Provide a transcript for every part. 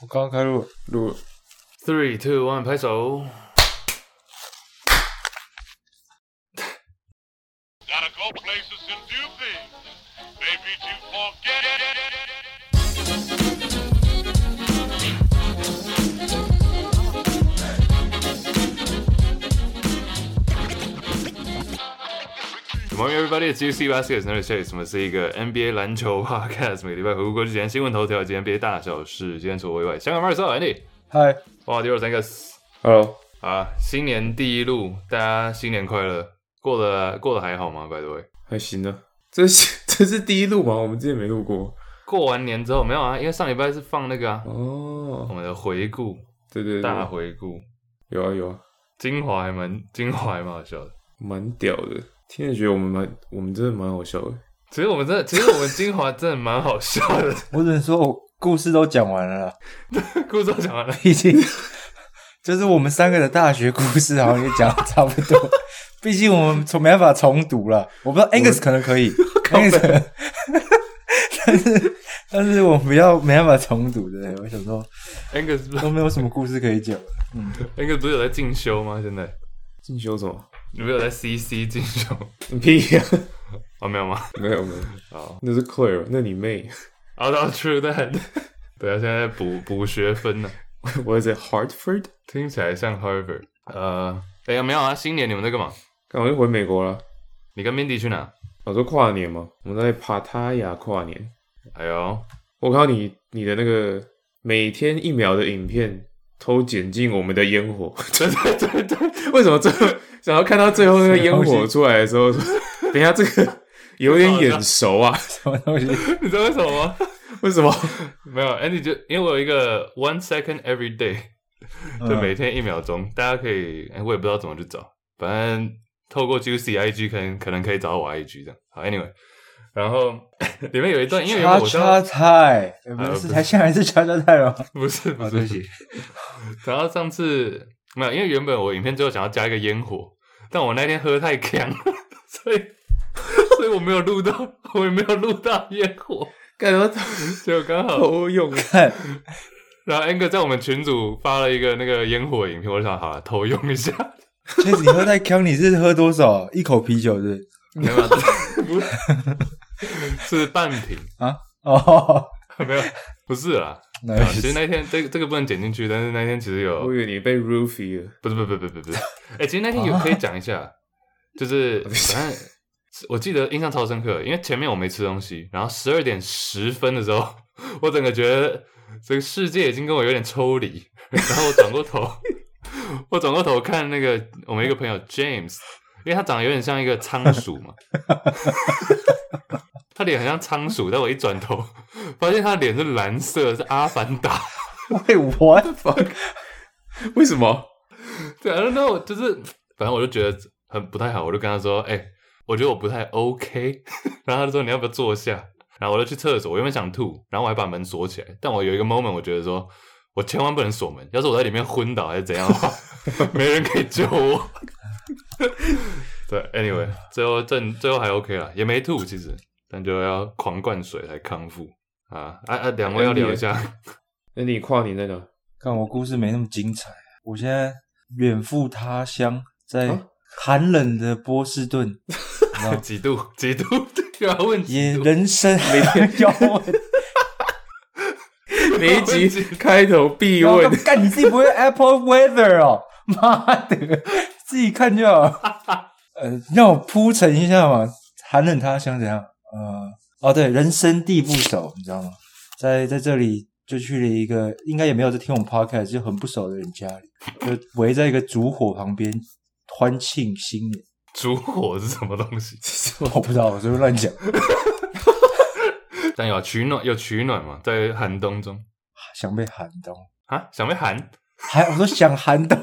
我刚刚开录录，？Three, two, one，拍手。欢迎 everybody 的 Juicy Baskets，那里是什么是一个 NBA 篮球 podcast，每个礼拜回顾过去几天新闻头条以及 NBA 大小事。今天除我以外，香港 Marcel Andy，嗨哇，第二三个，Hello，啊，新年第一路，大家新年快乐，过得过得还好吗？By the way，还行啊。这是 这是第一路吗？我们之前没录过。过完年之后没有啊？因为上礼拜是放那个啊，哦我哦，们的回顾对对大，回顾，有啊有啊，精华还蛮精华还蛮好笑的。蛮屌的。听着觉得我们蛮，我们真的蛮好笑的。其实我们真的，其实我们精华真的蛮好笑的。我只能说，我故事都讲完了啦，故事都讲完了，毕竟就是我们三个的大学故事，好像也讲得差不多。毕竟我们从没办法重读了，我不知道 Angus 可能可以，Angus，但是但是我不要没办法重读的。我想说 Angus 不是都没有什么故事可以讲。嗯 Angus 不是有在进修吗？现在进修什么？你没有在 CC 进修？你屁呀、哦，没有吗？没有没有，好那是 Claire，那你妹。，Out of true that。对啊，现在在补补学分呢，我在 Hartford，听起来像 Harvard。呃，哎呀，没有啊，新年你们在干嘛？刚我就回美国了。你跟 Mindy 去哪？我说跨年嘛，我们在帕塔亚跨年。哎呦，我看到你你的那个每天一秒的影片偷剪进我们的烟火，对对对对，为什么最后 想要看到最后那个烟火出来的时候，说等一下这个有点眼熟啊？什么东西？你知道为什么吗？为什么？没有，Andy 就因为我有一个 one second every day，就每天一秒钟，大家可以，哎，我也不知道怎么去找，反正透过 Juicy IG 可能可能可以找到我 IG 这样。好，Anyway，然后 里面有一段，因为我知道叉菜，呃不呃是台现在还是叉叉菜了吗？不是不啊，是 然后上次没有，因为原本我影片最后想要加一个烟火，但我那天喝太强，所以所以我没有录到，我也没有录到烟火，干什么结果刚好，偷用？看然后 Ang 在我们群组发了一个那个烟火影片，我就想好了偷用一下，其实你喝太强，你是喝多少？一口啤酒是？没有，不是 是半瓶。啊，哦，没有，不是啦。那啊其实那天这个这个不能剪进去，但是那天其实有我以为你被 roofie 了。不是不是不是不是不是，哎、其实那天有可以讲一下，就是反正我记得印象超深刻，因为前面我没吃东西，然后十二点十分的时候，我整个觉得这个世界已经跟我有点抽离，然后我转过头，我转过头看那个我们一个朋友 James，因为他长得有点像一个仓鼠嘛，他脸很像仓鼠，但我一转头发现他的脸是蓝色，是阿凡达。喂，what fuck？为什么？对，I don't know，就是反正我就觉得很不太好，我就跟他说，哎、我觉得我不太 OK，然后他就说你要不要坐下，然后我就去厕所，我原本想吐，然后我还把门锁起来，但我有一个 moment，我觉得说我千万不能锁门，要是我在里面昏倒还是怎样的话，没人可以救我。对，anyway，最后正最后还 OK 了，也没吐其实，但就要狂灌水来康复啊啊啊！两位要聊一下，那你跨年在哪？看我故事没那么精彩，我现在远赴他乡，在啊寒冷的波士顿，你知道几度几度 又要问几也度，人生每天要问，每一集开头必要问，干你自己不会 Apple Weather 哦，妈的，自己看就好。呃，让我铺陈一下嘛，寒冷他乡怎样？呃，哦对，人生地不熟，你知道吗？在在这里就去了一个应该也没有在听我们 podcast 就很不熟的人家里，就围在一个烛火旁边欢庆新年。烛火是什么东西？我不知道，我随便乱讲。但有取暖，有取暖嘛，在寒冬中。想被寒冬，啊，想被寒，还我说想寒冬，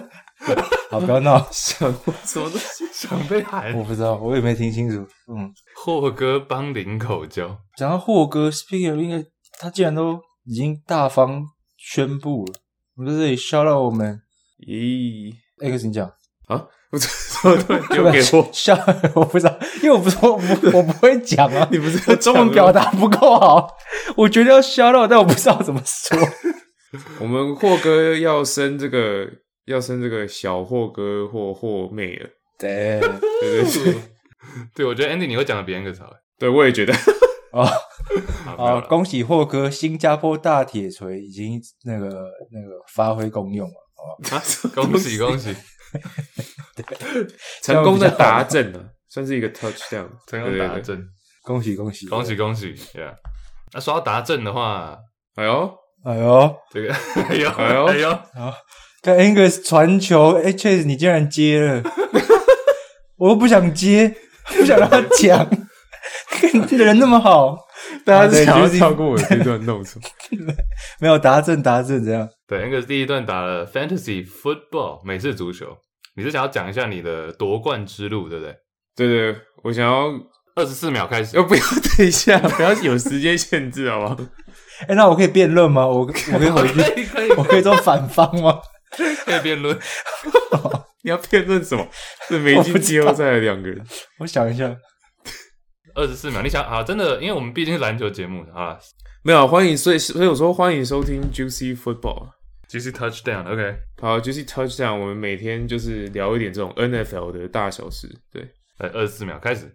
好不要闹，想 什么东西？想被寒我。不知道，我也没听清楚。嗯，霍哥帮领口交，讲到霍哥，Speaker 应该他竟然都已经大方宣布了，我们在这里 shout out 我们咦 X 你讲。啊！我怎么突然丢给我？笑，我不知道，因为我不是我不我不会讲啊，你不是我中文表达不够好，我觉得要笑到，但我不知道怎么说。我们霍哥要升这个，要生这个小霍哥或霍妹了。对，对对对，对我觉得 Andy 你会讲的比 Angus 好。对我也觉得。哦好，没有哦，了恭喜霍哥，新加坡大铁锤已经那个那个发挥功用了？啊 恭喜恭喜，成功的达阵了，算是一个 touchdown，成功达。阵，恭喜恭喜恭喜！恭喜，Yeah。那说到达阵的话，哎呦，哎呦，这个哎呦哎呦哎呦，跟 Angus 传球，哎，Chase 你竟然接了，我又不想接，不想让他讲，跟人那么好，大家是想要对跳过我这段 notes 吗没有达正达正这样。对，Angus 第一段打了 Fantasy Football 美式足球，你是想要讲一下你的夺冠之路，对不对？对对，我想要，二十四秒开始要，不要等一下，不要有时间限制，好不好？哎，那我可以辩论吗？我我可以回去，可以可以我可以做反方吗？可以辩论。你要辩论什么？是没进季后赛的两个人，我想一下，二十四秒，你想啊真的，因为我们毕竟是篮球节目啊，没有欢迎，所以所以我说欢迎收听 Juicy Football。Juicy touchdown，OK，、好，Juicy Touchdown，我们每天就是聊一点这种 NFL 的大小事。对，来二十四秒开始，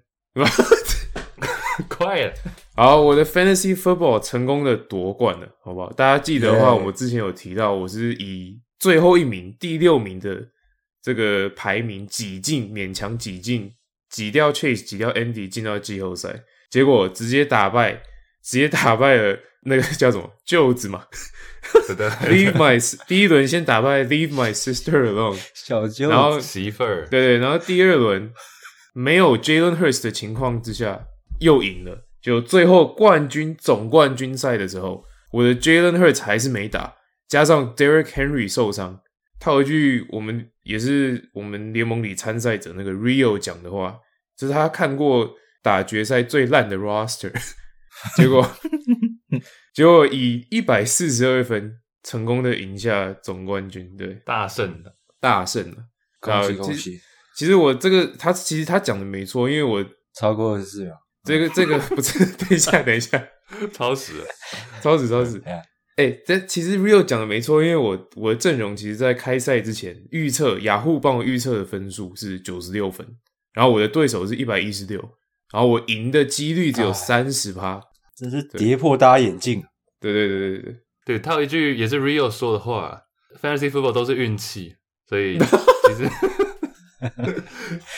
快了，好，我的 Fantasy Football 成功的夺冠了，好不好？大家记得的话我之前有提到，我是以最后一名、第六名的这个排名挤进，勉强挤进，挤掉 Chase，挤掉 Andy 进到季后赛，结果直接打败，直接打败了那个叫什么？舅子嘛对。的，，Leave My 第一轮先打败 Leave My Sister Alone，小舅，然后媳妇儿，对对，然后第二轮没有 Jalen Hurst 的情况之下，又赢了。就最后冠军总冠军赛的时候，我的 Jalen Hurts 还是没打，加上 Derek Henry 受伤。套一句我们也是我们联盟里参赛者那个 Rio 讲的话，就是他看过打决赛最烂的 roster，结果 结果以一百四十二分成功的赢下总冠军，对，大胜了，大胜了。恭喜啊其实恭喜，其实我这个他其实他讲的没错，因为我超过二十四秒，这个这个不是，等一下等一下，超时了，超时超时，哎这其实 Rio 讲的没错，因为我我的阵容其实在开赛之前预测雅虎帮我预测的分数是九十六分，然后我的对手是一百一十六，然后我赢的几率只有哎三十趴，真是跌破大家眼镜。对对对对对对，对，他有一句也是 Rio 说的话，Fantasy Football 都是运气，所以 其实，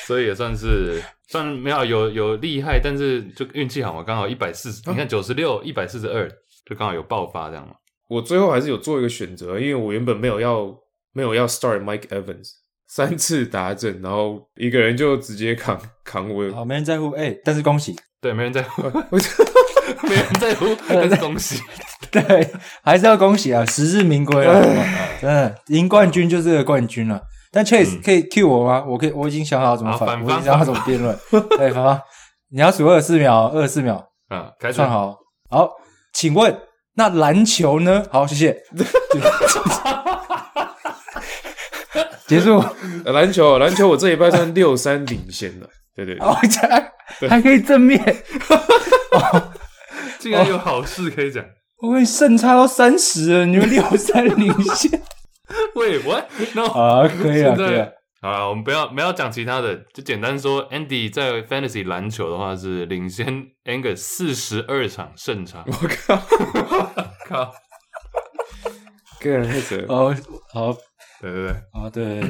所以也算是算没有有有厉害，但是就运气好嘛，刚好一百四十，你看九十六一百四十二，就刚好有爆发这样嘛。我最后还是有做一个选择，因为我原本没有要没有要 start Mike Evans 三次达阵，然后一个人就直接扛扛我，好，没人在乎。哎，但是恭喜，对，没人在乎，我没人在乎，但是恭喜。对，还是要恭喜啊，实至名归啊，真的赢冠军就是个冠军了。但 Chase 可以 cue 我吗？我可以，我已经想好怎么反，我已经想好怎么辩论。对，反方，你要数二十四秒，二十四秒，啊，开始算好。好，请问那篮球呢？好，谢谢。结束。呃篮球篮球我这一拜算六三领先了，对对对，哦，这还还可以正面。竟然有好事可以讲。我跟你胜差到三十了，你们六三领先。喂，what？No，啊，可以啊，可以啊好了，我们不要不要讲其他的，就简单说，Andy 在 Fantasy 篮球的话是领先 Angus 四十二场胜场。我靠，靠！个人太扯。哦，好，对对对，啊，对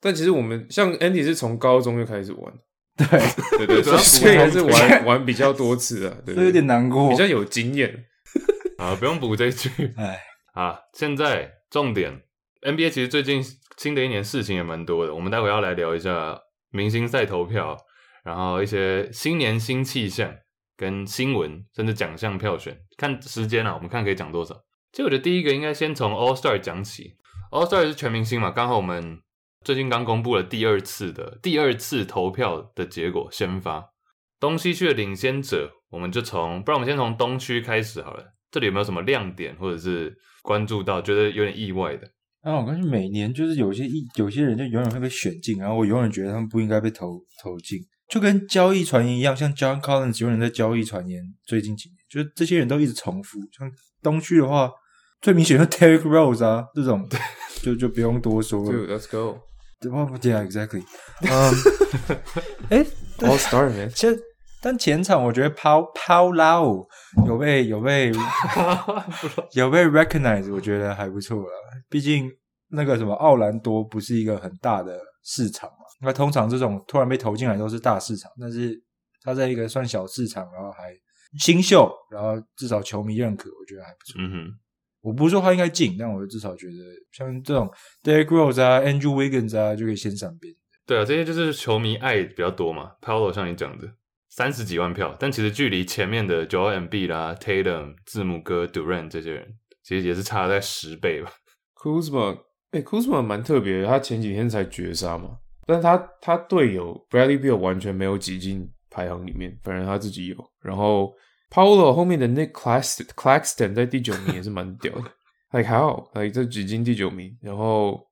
但其实我们像 Andy 是从高中就开始玩，对，对对，所以所以还是玩玩比较多次啊，对 这有点难过比。较有经验。啊，不用补这一句哎，啊。现在重点，NBA 其实最近新的一年事情也蛮多的，我们待会要来聊一下明星赛投票，然后一些新年新气象跟新闻，甚至奖项票选。看时间啊，我们看可以讲多少。其实我觉得第一个应该先从 All Star 讲起，All Star 是全明星嘛，刚好我们最近刚公布了第二次的第二次投票的结果，先发东西区的领先者，我们就从，不然我们先从东区开始好了。这里有没有什么亮点，或者是关注到觉得有点意外的？啊，我感觉每年就是有些一有些人就永远会被选进，然后我永远觉得他们不应该被投投进，就跟交易传言一样，像 John Collins 永远在交易传言，最近几年就是这些人都一直重复。像东区的话，最明显就是 Derek Rose 啊，这种就就不用多说了。Dude，let's go？Yeah, exactly。嗯，哎，All Star man。但前场我觉得 Paul Paul Lau 有被有被 有被 recognize，我觉得还不错了。毕竟那个什么奥兰多不是一个很大的市场嘛，那通常这种突然被投进来都是大市场，但是他在一个算小市场，然后还新秀，然后至少球迷认可，我觉得还不错。嗯哼，我不是说他应该进，但我至少觉得像这种 Derek Rose 啊、Andrew Wiggins 啊，就可以先闪边。对啊，这些就是球迷爱比较多嘛。Paulo 像你讲的，三十几万票，但其实距离前面的 Joel Embiid 啦、Tatum、字母哥、Durant 这些人，其实也是差了在十倍吧。Kuzma，哎、k u z m a 蛮特别的，他前几天才绝杀嘛，但他他队友 Bradley Beal 完全没有挤进排行里面，反正他自己有。然后 Paulo 后面的 Nick Claxton Claxton 在第九名也是蛮屌的，like how，like 这挤进第九名，然后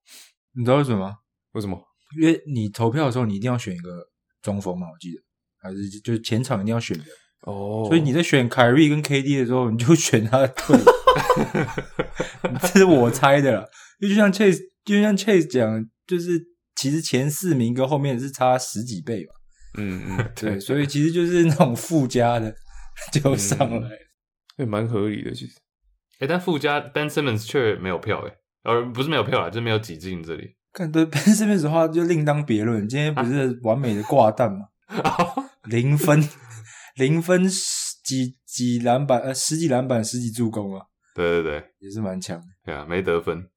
你知道为什么吗？为什么？因为你投票的时候，你一定要选一个中锋嘛，我记得，还是就是前场一定要选人。哦，所以你在选凯瑞跟 KD 的时候，你就选他的队友。这是我猜的啦，因为就像 Chase，就像 Chase 讲，就是其实前四名跟后面是差十几倍嘛。嗯嗯，对，所以其实就是那种附加的就上来。也蛮合理的，其实。诶，但附加 Ben Simmons 却没有票诶，呃，不是没有票啦，就是没有挤进这里。看对 Ben Simmons 的话就另当别论，今天不是完美的挂蛋嘛，零分，零分十几几篮板，呃，十几篮板，十几助攻啊，对对对，也是蛮强的。对啊，没得分。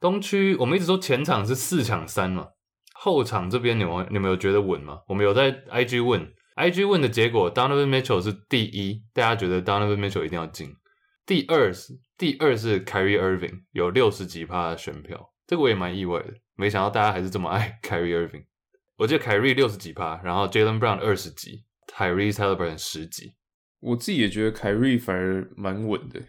东区我们一直说前场是四抢三嘛，后场这边你们你们有觉得稳吗？我们有在 IG 问，IG 问的结果，Donovan Mitchell 是第一，大家觉得 Donovan Mitchell 一定要进。第二是第二是 Kyrie Irving，有六十几趴的选票，这个我也蛮意外的，没想到大家还是这么爱 Kyrie Irving。我记得凯瑞六十几趴，然后 Jalen Brown 二十几，Tyrese Halliburton 十几。我自己也觉得凯瑞反而蛮稳的，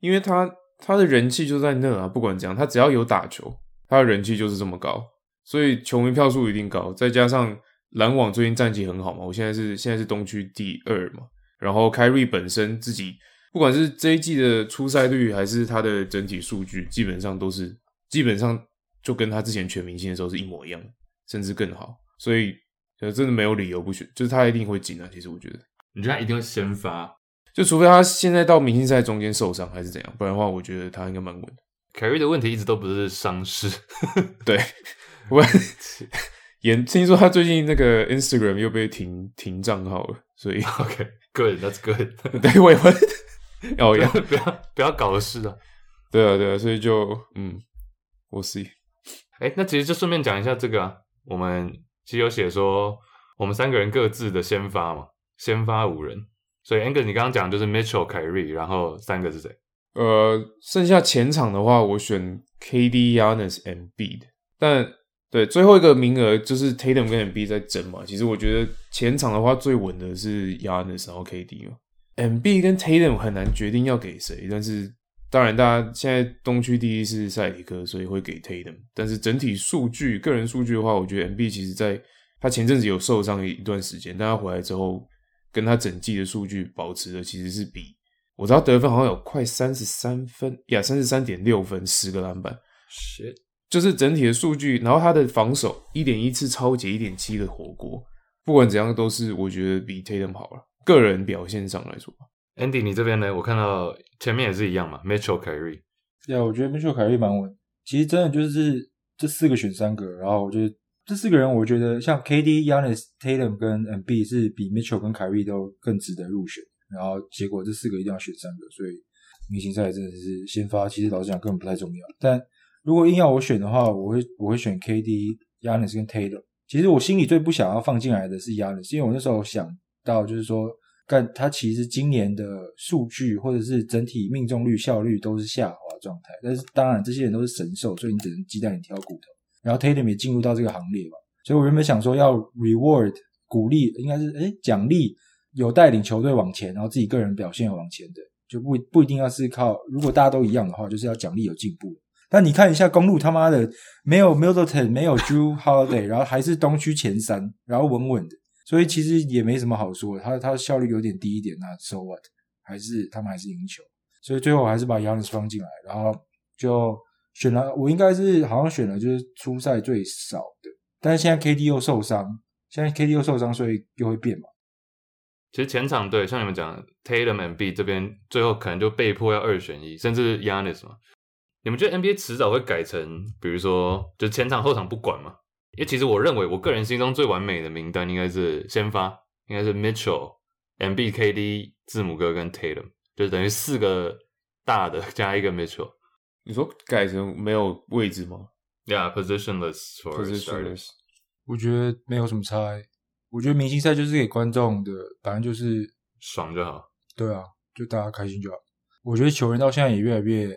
因为他他的人气就在那啊，不管怎样，他只要有打球，他的人气就是这么高，所以球迷票数一定高。再加上篮网最近战绩很好嘛，我现在是现在是东区第二嘛，然后凯瑞本身自己不管是这一季的出赛率还是他的整体数据，基本上都是基本上就跟他之前全明星的时候是一模一样的，甚至更好，所以呃真的没有理由不选，就是他一定会进啊。其实我觉得。你觉得他一定会先发？就除非他现在到明星赛中间受伤还是怎样，不然的话，我觉得他应该蛮稳的。凯瑞的问题一直都不是伤势，对，我 也听说他最近那个 Instagram 又被停停账号了，所以 OK，good，that's good。对我也会哦要，不要不要搞事啊！对啊对啊，所以就嗯，我 see。哎，那其实就顺便讲一下这个啊，我们其实有写说我们三个人各自的先发嘛，先发五人。所以 Angus 你刚刚讲就是 Mitchell、凯瑞，然后三个是谁？呃，剩下前场的话，我选 KD、Yanis、M B 的但对最后一个名额就是 Tatum 跟 M B 在争嘛。其实我觉得前场的话最稳的是 Yanis，然后 KD 嘛。M B 跟 Tatum 很难决定要给谁，但是当然大家现在东区第一是塞里克，所以会给 Tatum。但是整体数据、个人数据的话，我觉得 Embiid 其实在他前阵子有受伤一段时间，但他回来之后，跟他整季的数据保持的其实是比。我知道得分好像有快三十三分呀，三十三点六分，十个篮板，shit，就是整体的数据。然后他的防守一点一次超解，一点七个火锅，不管怎样都是我觉得比 Tatum 好了。个人表现上来说，Andy，你这边呢？我看到前面也是一样嘛，Mitchell、凯瑞。对啊，我觉得 Mitchell 凯瑞蛮稳。其实真的就是这四个选三个，然后我觉得这四个人，我觉得像 KD、Yanis、Tatum 跟 MB 是比 Mitchell 跟凯瑞都更值得入选。然后结果这四个一定要选三个，所以明星赛真的是先发，其实老实讲根本不太重要。但如果硬要我选的话，我会我会选 KD、Yanis 跟 Tatum。其实我心里最不想要放进来的是 Yanis，因为我那时候想到就是说，但他其实今年的数据或者是整体命中率效率都是下滑状态。但是当然，这些人都是神兽，所以你只能鸡蛋里挑骨头。然后 Tatum 也进入到这个行列嘛，所以我原本想说要 reward 鼓励，应该是诶奖励有带领球队往前，然后自己个人表现往前的，就不不一定要是靠。如果大家都一样的话，就是要奖励有进步。但你看一下公路他妈的没有 Middleton，没有 Drew Holiday，然后还是东区前三，然后稳稳的，所以其实也没什么好说。他他效率有点低一点，那 So what？还是他们还是赢球，所以最后还是把 Yanis 放进来，然后就选了。我应该是好像选了就是初赛最少的，但是现在 KD 又受伤，现在 KD 又受伤，所以又会变嘛。其实前场对像你们讲 Tatum and B 这边最后可能就被迫要二选一，甚至 Yanis 嘛。你们觉得 NBA 迟早会改成，比如说就前场后场不管吗？因为其实我认为我个人心中最完美的名单应该是先发，应该是 Mitchell、MB、KD、字母哥跟 Tatum，就等于四个大的加一个 Mitchell。你说改成没有位置吗 Yeah, positionless for starters. 我觉得没有什么差欸。我觉得明星赛就是给观众的，反正就是爽就好。对啊，就大家开心就好。我觉得球员到现在也越来越，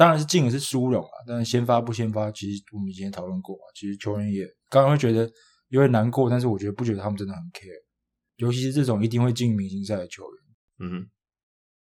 当然是进的是殊荣啊，但是先发不先发，其实我们以前讨论过嘛。其实球员也刚刚会觉得有点难过，但是我觉得不觉得他们真的很 care，尤其是这种一定会进明星赛的球员。嗯，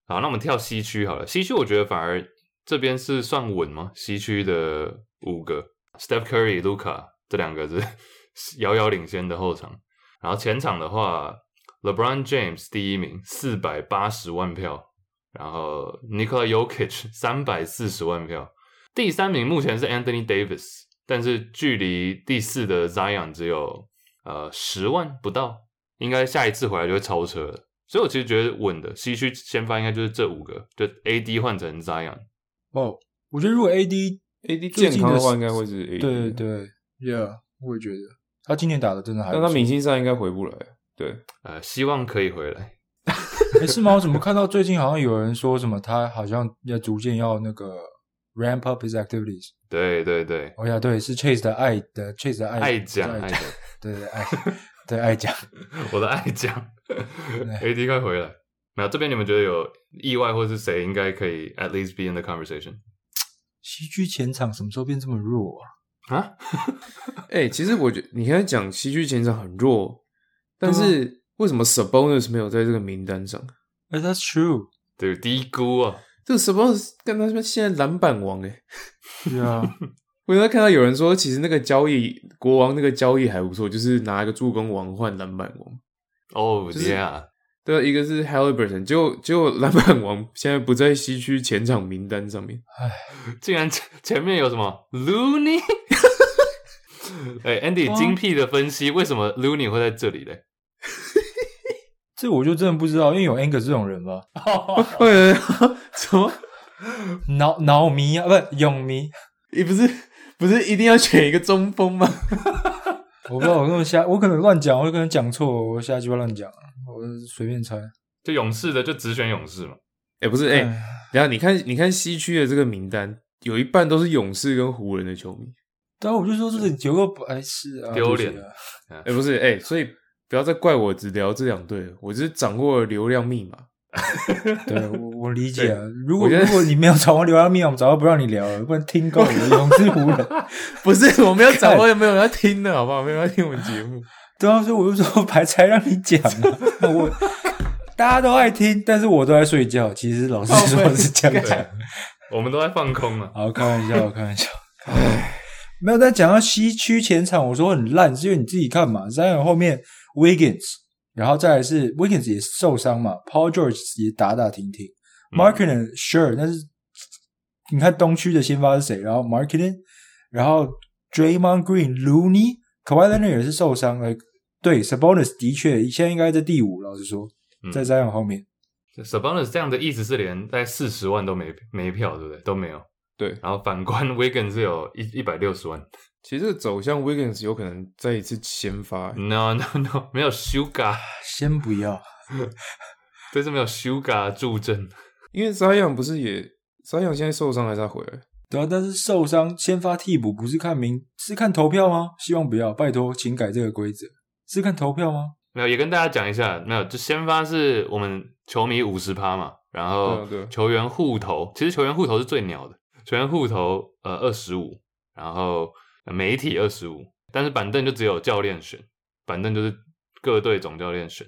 好，那我们跳西区好了。西区我觉得反而这边是算稳吗？西区的五个，Steph Curry、Luca 这两个是 遥遥领先的后场。然后前场的话，LeBron James 第一名，四百八十万票。然后 Nikola Jokic 三百四十万票。第三名目前是 Anthony Davis，但是距离第四的 Zion 只有呃十万不到，应该下一次回来就会超车了。所以我其实觉得稳的西区先发应该就是这五个，就 AD 换成 Zion。哦，我觉得如果 AD AD 健康的话，应该会是 AD。对对对，Yeah，我也觉得他今年打的真的还但他明星赛应该回不来。对，呃，希望可以回来。诶是吗？我怎么看到最近好像有人说什么他好像要逐渐要那个 ramp up his activities？对对对，哦呀，对，是 Chase 的爱的 Chase 的爱爱讲是爱讲，对对爱对爱讲。我的爱讲，AD 快回来。没有这边你们觉得有意外或是谁应该可以 at least be in the conversation 西区前场什么时候变这么弱啊？啊？哎、其实我觉得你刚才讲西区前场很弱，但是为什么 Sabonis 没有在这个名单上？哎，That's true。对，低估啊，这个 Sabonis 跟他们现在篮板王哎、对啊，我有看到有人说，其实那个交易国王那个交易还不错，就是拿一个助攻王换篮板王。哦、就是 yeah，对啊，一个是 Halliburton，结果结果篮板王现在不在西区前场名单上面。竟然前前面有什么 Looney？哎、a n d y 哇精辟的分析，为什么 Looney 会在这里嘞？这我就真的不知道，因为有 Angus 这种人吗？会 什么？脑脑迷啊，不是泳迷。你不是不是一定要选一个中锋吗？我不知道，我跟我瞎，我可能乱讲，我可能讲错，我瞎鸡巴乱讲，我随便猜。就勇士的就只选勇士嘛。哎、不是哎、哎等一下你看你看西区的这个名单，有一半都是勇士跟湖人的球迷。对啊，我就说这里有个白痴啊，丢脸啊哎、不是哎、所以不要再怪我只聊这两队了，我只是掌握了流量密码。对我我理解啊。如果如果你没有掌握流量密码，我们早就不让你聊了，不然听够了。勇士湖人，不是我没有掌握，也没有人要听的好不好？没有人要听我们节目。对啊，所以我就说白才让你讲啊。我大家都爱听，但是我都在睡觉。其实老实说是这样讲。我们都在放空啊。好，开玩笑，开玩笑。没有，但讲到西区前场，我说很烂，是因为你自己看嘛，Zion 后面 Wiggins，然后再来是 Wiggins 也受伤嘛，Paul George 也打打停停 m a r k e n sure，但是你看东区的先发是谁？然后 m a r k e n 然后 Draymond Green、Looney、k a w i Leonard 也是受伤了。对，Sabonis 的确现在应该在第五，老实说，在 Zion 后面。Sabonis 这样的意思是连在四十万都没没票，对不对？都没有。对，然后反观 Wiggins 是有一一百六十万。其实这个走向 Wiggins 有可能再一次先发、No No No，没有 Sugar，先不要，这次没有 Sugar 助阵。因为 Zion 不是也 Zion 现在受伤还是要回来？对啊，但是受伤先发替补不是看名是看投票吗？希望不要，拜托，请改这个规则。是看投票吗？没有，也跟大家讲一下，没有，就先发是我们球迷五十趴嘛，然后球员互投，其实球员互投是最鸟的，球员户头呃二十五，然后呃媒体二十五，但是板凳就只有教练选，板凳就是各队总教练选。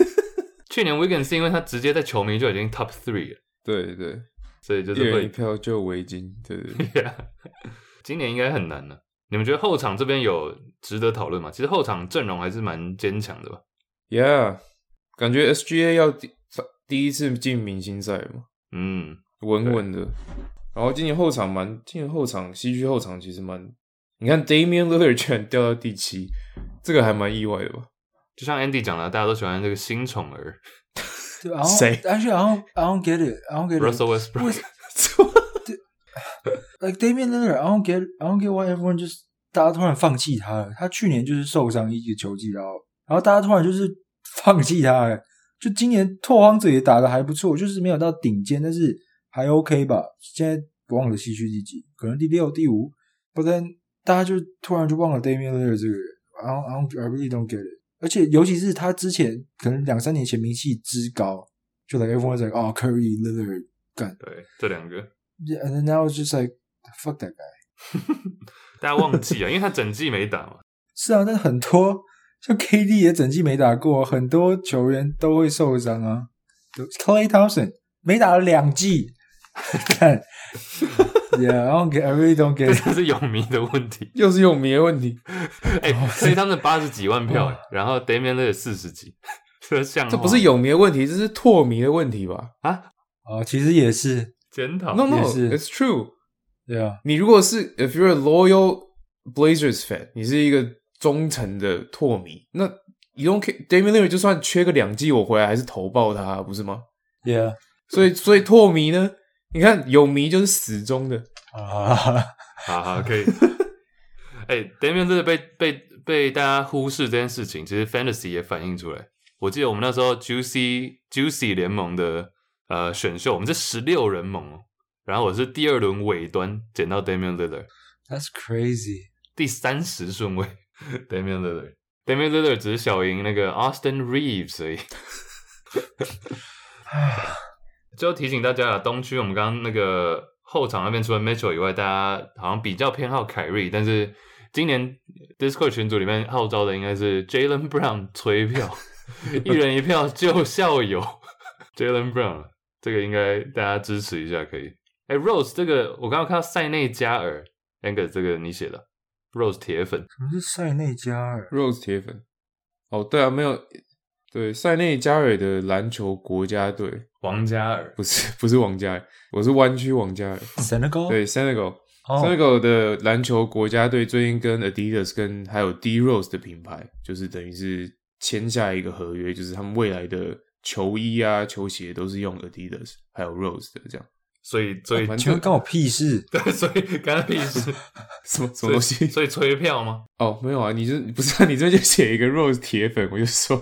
去年 Wiggins 是因为他直接在球迷就已经 top three 了，对对，所以就是一票就围巾，对对对。今年应该很难了。你们觉得后场这边有值得讨论吗？其实后场阵容还是蛮坚强的吧。Yeah，感觉 SGA 要第第一次进明星赛嘛，嗯，稳稳的。然后今年后场蛮，今年后场西区后场其实蛮，你看 Damian Lillard 居然掉到第七，这个还蛮意外的吧？就像 Andy 讲的，大家都喜欢这个新宠儿对，然后谁 Actually, I don't, I don't get it. I don't get it. Russell Westbrook。Like Damian Lillard, I don't get, I don't get why everyone just 大家突然放弃他了。他去年就是受伤一个球季，然后然后大家突然就是放弃他了。就今年拓荒者也打的还不错，就是没有到顶尖，但是还 OK 吧。现在不忘了西区第几，可能第六、第五。不然大家就突然就忘了 Damian Lillard 这个人。I don't, I really don't get it. 而且尤其是他之前可能两三年前名气之高，就 like everyone's like, oh Curry, Lillard, 干。对，这两个 Yeah, and then now it's just like fuck that guy. 大家忘记啊，因为他整季没打嘛。是啊，但很多像 KD 也整季没打过，很多球员都会受伤啊。Clay Thompson 没打了两季，看，Yeah, I don't get, I really don't 这 get. 这是泳迷的问题。又是永迷的问题，哎、所以他们八十几万票、哎然后 Damian l i l 四十几，这像这不是泳迷的问题，这是拓迷的问题吧啊？哦，其实也是，检讨？No No, it's true。对啊，你如果是 if you're a loyal Blazers fan，你是一个忠诚的拓迷，那 you don't care Damian Lillard 就算缺个两季，我回来还是投爆他，不是吗？Yeah 所以所以拓迷呢，你看有迷就是死忠的，啊，好好可以。哎、d a m i a n 真的被被被大家忽视这件事情，其实 Fantasy 也反映出来。我记得我们那时候 Juicy Juicy 联盟的呃选秀，我们是十六人盟哦，然后我是第二轮尾端捡到 Damian Lillard，That's crazy. 第三十顺位 Damian Lillard。Damian Lillard 只是小赢那个 Austin Reeves 而已。最后提醒大家啊，东区我们刚刚那个后场那边除了 Mitchell 以外，大家好像比较偏好凯瑞，但是今年 Discord 群组里面号召的应该是 Jalen Brown 催票，一人一票救校友 Jalen Brown，这个应该大家支持一下可以。哎，Rose 这个我刚刚看到塞内加尔 a n g 这个你写的 Rose 铁粉，什么是塞内加尔？Rose 铁粉。哦，对啊，没有，对塞内加尔的篮球国家队王嘉尔不是不是王嘉尔，我是湾区王嘉尔。Senegal？对，Senegal。哦 Senegal 的篮球国家队最近跟 Adidas 跟还有 D Rose 的品牌，就是等于是签下一个合约，就是他们未来的球衣啊、球鞋都是用 Adidas 还有 Rose 的这样。所以所以反请问关我屁事？对，所以干他屁事，什么什么东西？所以催票吗？哦，没有啊，你就不是、啊、你这边就写一个 Rose 铁粉，我就说，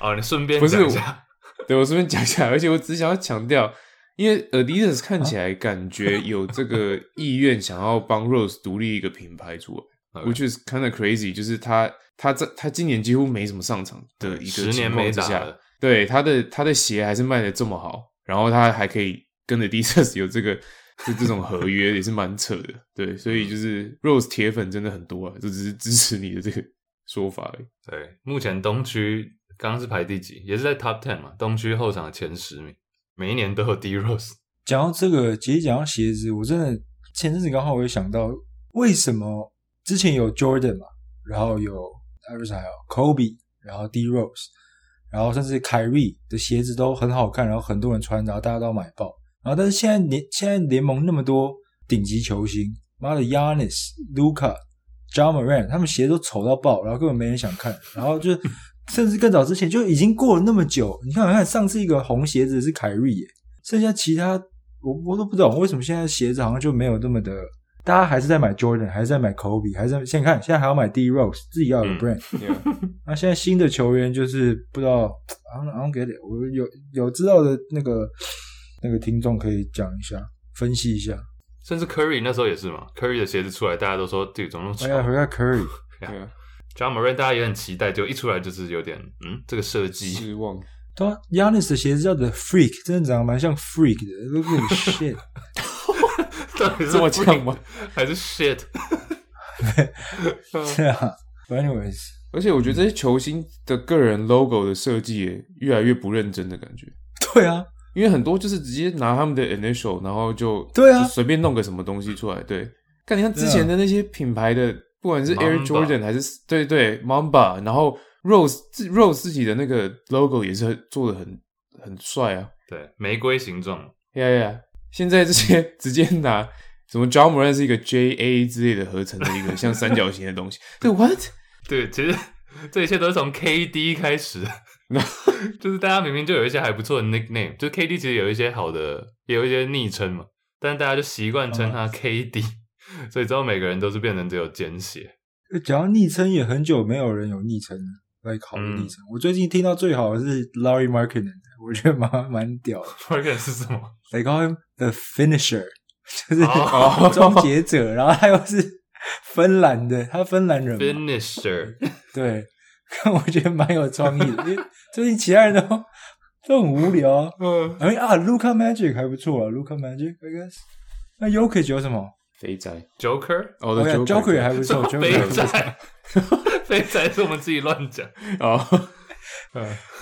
哦，你顺便不是下，对我顺便讲一下，而且我只想要强调，因为 Adidas 看起来感觉有这个意愿想要帮 Rose 独立一个品牌出来，which is kind of crazy，就是他他在他今年几乎没怎么上场的一个十年情况没之下打了，对他的他的鞋还是卖的这么好，然后他还可以跟 Adidas 有这个 就这种合约，也是蛮扯的。对，所以就是 Rose 铁粉真的很多啊，这只是支持你的这个说法而已。对，目前东区刚刚是排第几？也是在 Top Ten 嘛，东区后场的前十名，每一年都有 D Rose。讲到这个，其实讲到鞋子，我真的前阵子刚好我也想到，为什么之前有 Jordan 嘛，然后有还有还有 Kobe，然后 D Rose，然后甚至凯瑞的鞋子都很好看，然后很多人穿，然后大家都买爆。然后但是现在联现在联盟那么多顶级球星，妈的 Yanis、Luca、John Moran，他们鞋都丑到爆，然后根本没人想看，然后就甚至更早之前就已经过了那么久，你看看上次一个红鞋子是凯瑞耶，剩下其他我我都不懂为什么现在鞋子好像就没有那么的，大家还是在买 Jordan，还是在买 Kobe，还是在现在看现在还要买 D Rose，自己要有嗯 brand。Yeah. 那现在新的球员就是不知道，I don't, I don't get it。我有有知道的那个那个听众可以讲一下，分析一下。甚至 Curry 那时候也是嘛，Curry 的鞋子出来，大家都说对，怎么那么丑哎呀，回到 Curry，对啊，？John Moran 大家也很期待，就一出来就是有点嗯，这个设计失望。对啊，Yanis 的鞋子叫 The Freak，真的长得蛮像 Freak 的，look at shit。到底是这么呛吗？还是 shit？是啊，But anyways，而且我觉得这些球星的个人 logo 的设计也越来越不认真的感觉，对啊，因为很多就是直接拿他们的 initial，然后就对啊就随便弄个什么东西出来。对，看你看之前的那些品牌的，不管是 Air Jordan 还是对对 Mamba，然后 Rose 自 Rose 自己的那个 logo 也是做的很很帅啊。对，玫瑰形状。呀呀！现在这些直接拿什么 John Moran 是一个 J A 之类的合成的一个像三角形的东西。对，what？对，其实这一切都是从 KD 开始的，就是大家明明就有一些还不错的 nickname，就 KD 其实有一些好的，也有一些昵称嘛，但是大家就习惯称他 KD，、所以之后每个人都是变成只有简写。讲到昵称，也很久没有人有昵称了。来考虑昵称，我最近听到最好的是 Larry Markkinen，我觉得蛮蛮屌的。Morgan 是什么？They call him the finisher，就是哦终结者。然后他又是芬兰的，他芬兰人，Finisher，对，我觉得蛮有创意的，因为最近其他人都都很无聊啊。嗯，哎啊，Luca Magic 还不错啊，Luca Magic，I guess。那 Yokich 有什么？肥宅 Joker，哦，哦对 Joker 也还不错肥，Joker 还不错仔，肥仔是我们自己乱讲。哦，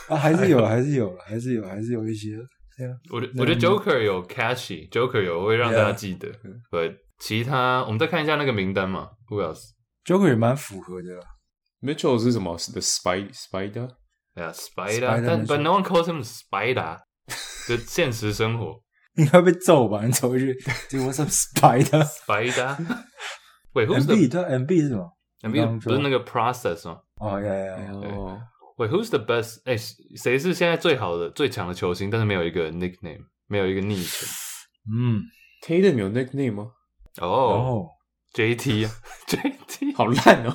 啊，还是有，还是有，还是有，还是有一些。对啊，我觉我觉得 Joker 有 catchy，Joker 有会让大家记得。对，其他我们再看一下那个名单嘛，Who else？Joker 也蛮符合的啦。Mitchell 是什么？The Spider Spider？对啊，Spider，Spider 但没错 but no one calls him Spider，就现实生活应该被揍吧？你走回去 what's up, Spider？Spider。Wait, who's the 对 MB 是什么？MB 不是那个 process 吗哦呀呀呀！哦，？Wait, who's the best？哎，谁是现在最好的、最强的球星？但是没有一个 nickname，没有一个昵称。嗯，Tatum 有 nickname 吗？哦哦，JT 啊，JT，好烂哦！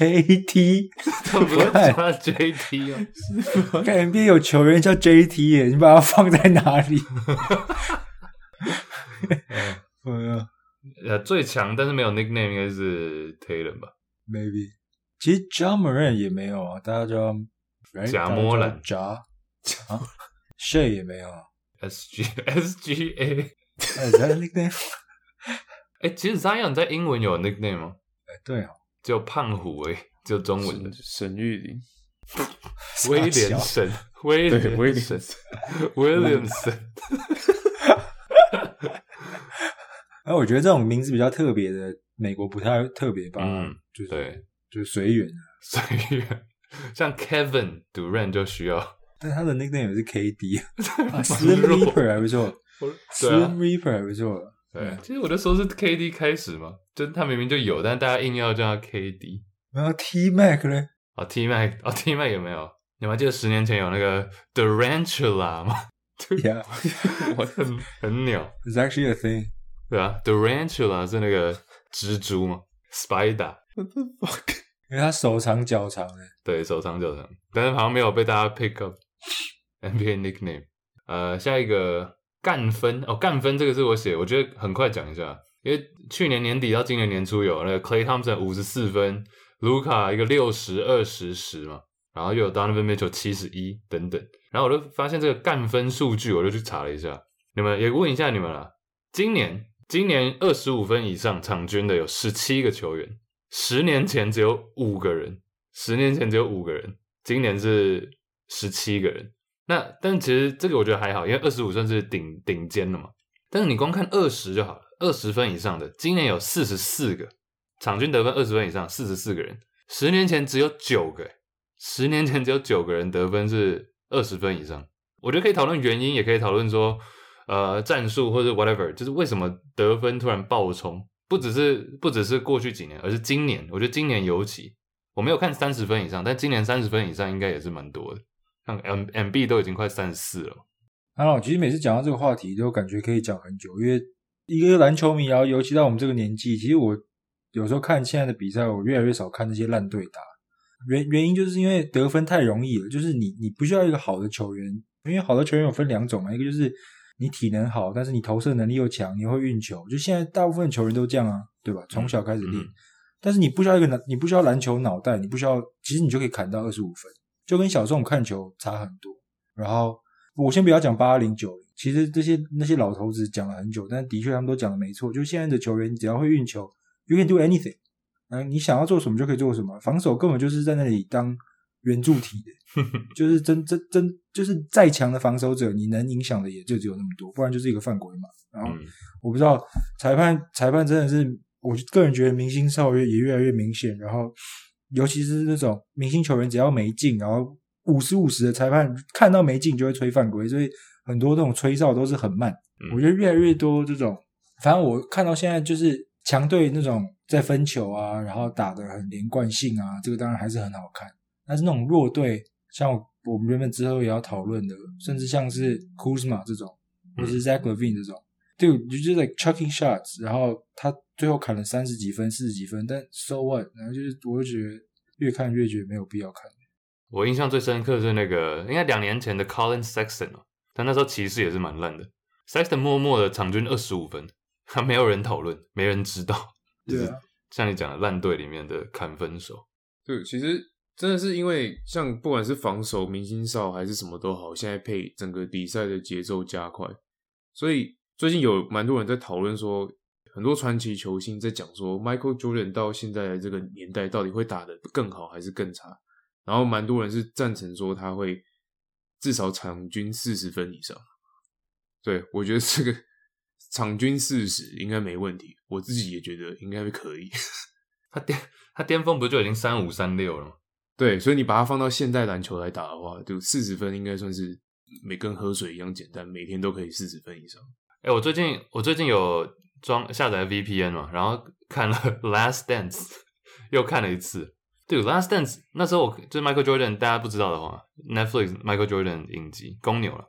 ，JT，他们不是叫他 JT 啊？看 NBA 有球员叫 JT 耶，你把它放在哪里？嗯呃，最强但是没有 nickname 应该是 Tatum 吧？，maybe。其实 Moran 也没有啊，大家叫贾莫兰贾啊，Shay 也没有啊。SG SGA。哎，在 nickname？哎，其实 Zion 在英文有 nickname 吗？哎，对啊，只有胖虎诶，只有中文的沈沈玉琳，威廉神，威对威廉廉神，Williamson。哎，我觉得这种名字比较特别的，美国不太特别吧，嗯就是对，就是随缘啊。随缘。像 Kevin Durant 就需要，但他的 nickname 也是 KD 啊蛮，Slim 弱 Reaper 还不错对，Slim 啊，Reaper 还不错。对。其实我就说是 KD 开始嘛，就他明明就有，但大家硬要叫他 KD。然后 T Mac 嘞？哦，T Mac，哦，T Mac 有没有？你们还记得十年前有那个 Durantula 吗？Yeah, 我很很鸟，it's actually a thing. 对啊，Durantula 是那个蜘蛛嘛，Spider。What the fuck？因为他手长脚长的，对，手长脚长，但是好像没有被大家 pick up NBA nickname。呃，下一个干分哦，干分这个是我写，我觉得很快讲一下，因为去年年底到今年年初有那个 Clay Thompson 五十四分，卢卡一个六十二十十嘛，然后又有 Donovan Mitchell 七十一等等，然后我就发现这个干分数据，我就去查了一下，你们也问一下你们啦，今年今年二十五分以上场均的有十七个球员，十年前只有五个人，十年前只有五个人，今年是十七个人。那但其实这个我觉得还好，因为二十五算是顶顶尖了嘛。但是你光看二十就好了，二十分以上的，今年有四十四个，场均得分二十分以上，四十四个人。十年前只有九个，十年前只有九个人得分是二十分以上。我觉得可以讨论原因，也可以讨论说，呃，战术或者 whatever，就是为什么得分突然爆冲，不只是不只是过去几年，而是今年。我觉得今年尤其，我没有看三十分以上，但今年三十分以上应该也是蛮多的。像 M M B 都已经快三十四了，还好，其实每次讲到这个话题，都感觉可以讲很久，因为一个篮球迷，然后尤其到我们这个年纪，其实我有时候看现在的比赛，我越来越少看那些烂队打。原原因就是因为得分太容易了，就是你你不需要一个好的球员，因为好的球员有分两种嘛，一个就是你体能好，但是你投射能力又强，你会运球，就现在大部分球员都这样啊，对吧？从小开始练，嗯但是你不需要一个篮，你不需要篮球脑袋，你不需要，其实你就可以砍到二十五分，就跟小众看球差很多。然后我先不要讲八零九零，其实这些那些老头子讲了很久，但的确他们都讲的没错。就现在的球员，只要会运球，you can do anything。嗯，你想要做什么就可以做什么，防守根本就是在那里当圆柱体的，就是真真真就是再强的防守者，你能影响的也就只有那么多，不然就是一个犯规嘛。然后嗯我不知道裁判裁判真的是，我个人觉得明星少约也越来越明显，然后尤其是那种明星球员只要没进，然后五十五十的裁判看到没进就会吹犯规，所以很多这种吹哨都是很慢。嗯我觉得越来越多这种，反正我看到现在就是强队那种在分球啊，然后打的很连贯性啊，这个当然还是很好看。但是那种弱队，像我们原本之后也要讨论的，甚至像是 Kuzma 这种，或是 Zach Levine 这种，对，就就是 like chucking shots，然后他最后砍了三十几分、四十几分，但 so what？然后就是我就觉得越看越觉得没有必要看。我印象最深刻是那个，应该两年前的 Colin Sexton 哦，但那时候骑士也是蛮烂的。Sexton 默默的场均二十五分，他没有人讨论，没人知道，就是对啊像你讲的烂队里面的砍分手。对，其实真的是因为像不管是防守、明星哨还是什么都好，现在配整个比赛的节奏加快，所以最近有蛮多人在讨论说，很多传奇球星在讲说，Michael Jordan 到现在的这个年代到底会打得更好还是更差？然后蛮多人是赞成说他会至少场均四十分以上。对我觉得这个场均四十应该没问题，我自己也觉得应该会可以。他巅他巅峰不就已经三五三六了吗？对，所以你把它放到现代篮球来打的话，就四十分应该算是每跟喝水一样简单，每天都可以四十分以上。哎、我最近我最近有装下载 VPN 嘛，然后看了《Last Dance》，又看了一次。对，《Last Dance》那时候我就是 Michael Jordan，大家不知道的话，Netflix Michael Jordan 影集公牛了。